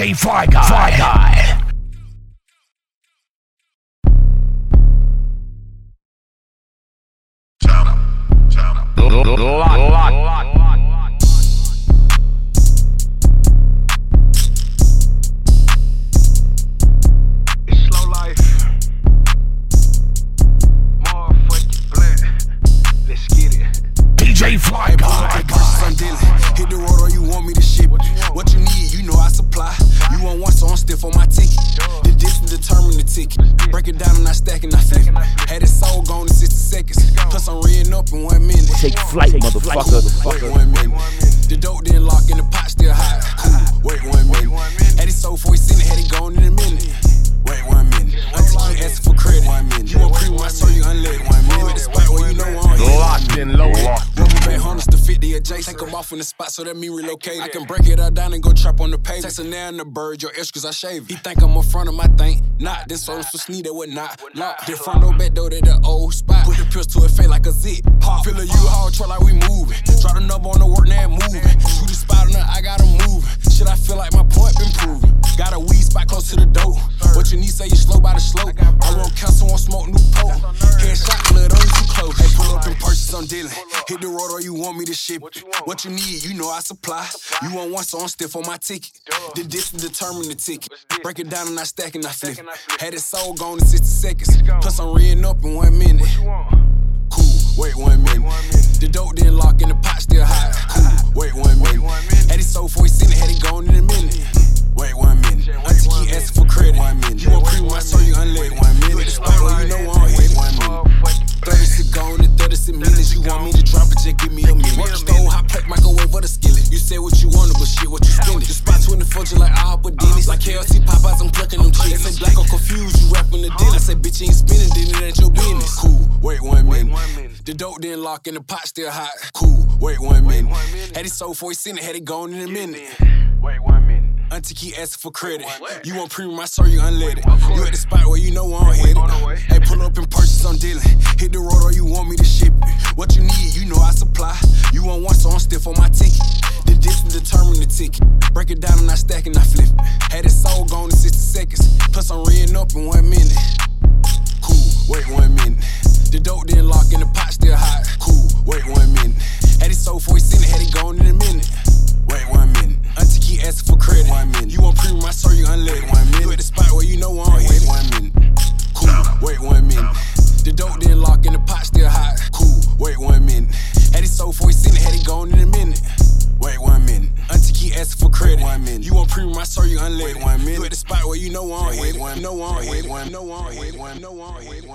DJ Fly Guy. Fly Guy. It's slow life. Motherfucking Blacc. Let's get it. DJ Fly Guy. Ticket. Break it down and I stack and I flip. Had it sold gone in 60 seconds. Plus I'm reading up in one minute. Take flight, motherfucker. Wait one minute. The dope didn't lock in the pot still hot. Cool. To 50 adjacent. Take 'em off in the spot so that me relocate. I can break it all down and go trap on the page. Text a nail in the bird, your ex cause I shave. it. He think I'm in front of my thing. Not this on for sneak that would not. Lock. The front door, back door, to the old spot. Put the pistol to it face like a zip. Pop. Fill a U-Haul truck like we moving. Hit the road or you want me to ship it. What you need, you know I supply. You want one, so I'm stiff on my ticket. The distance determine the ticket. Break it down and I stack and I flip. Had it sold gone in 60 seconds. Plus I'm reading up in one minute. Deal. I say, bitch, you ain't spinning, then it ain't your business. Cool, wait one minute. The dope didn't lock in the pot still hot. Cool, wait one minute. Had it sold for it sent it, had it gone in a minute. Wait one minute. Auntie keep asking for credit. You want premium, I saw you unleaded. You at the spot where you know I'm headed. Hey, pull up and purchase, I'm dealing. Hit the road or you want me to ship it. What you need, you know I supply. You want one, so I'm stiff on my ticket. The distance determine the ticket. Break it down and I stack and I flip The dope didn't lock in the pot still hot. Cool, wait one minute. Had it sold for it sent it, had it gone in a minute. Wait one minute. Auntie keep asking for credit. One minute. You want premium, I saw you unleaded. One minute. You at the spot where you know I'm hit. One minute. Cool, wait one minute. The dope didn't lock in the pot still hot. Cool, wait one minute. Had it sold for it sent it, had it gone in a minute. Wait one minute. Auntie keep asking for credit. One minute. You want premium, I saw you unleaded. Wait one minute. You at the spot where you know I'm hit. One, know I'm hit. One, know I'm hit. One, know I'm hit.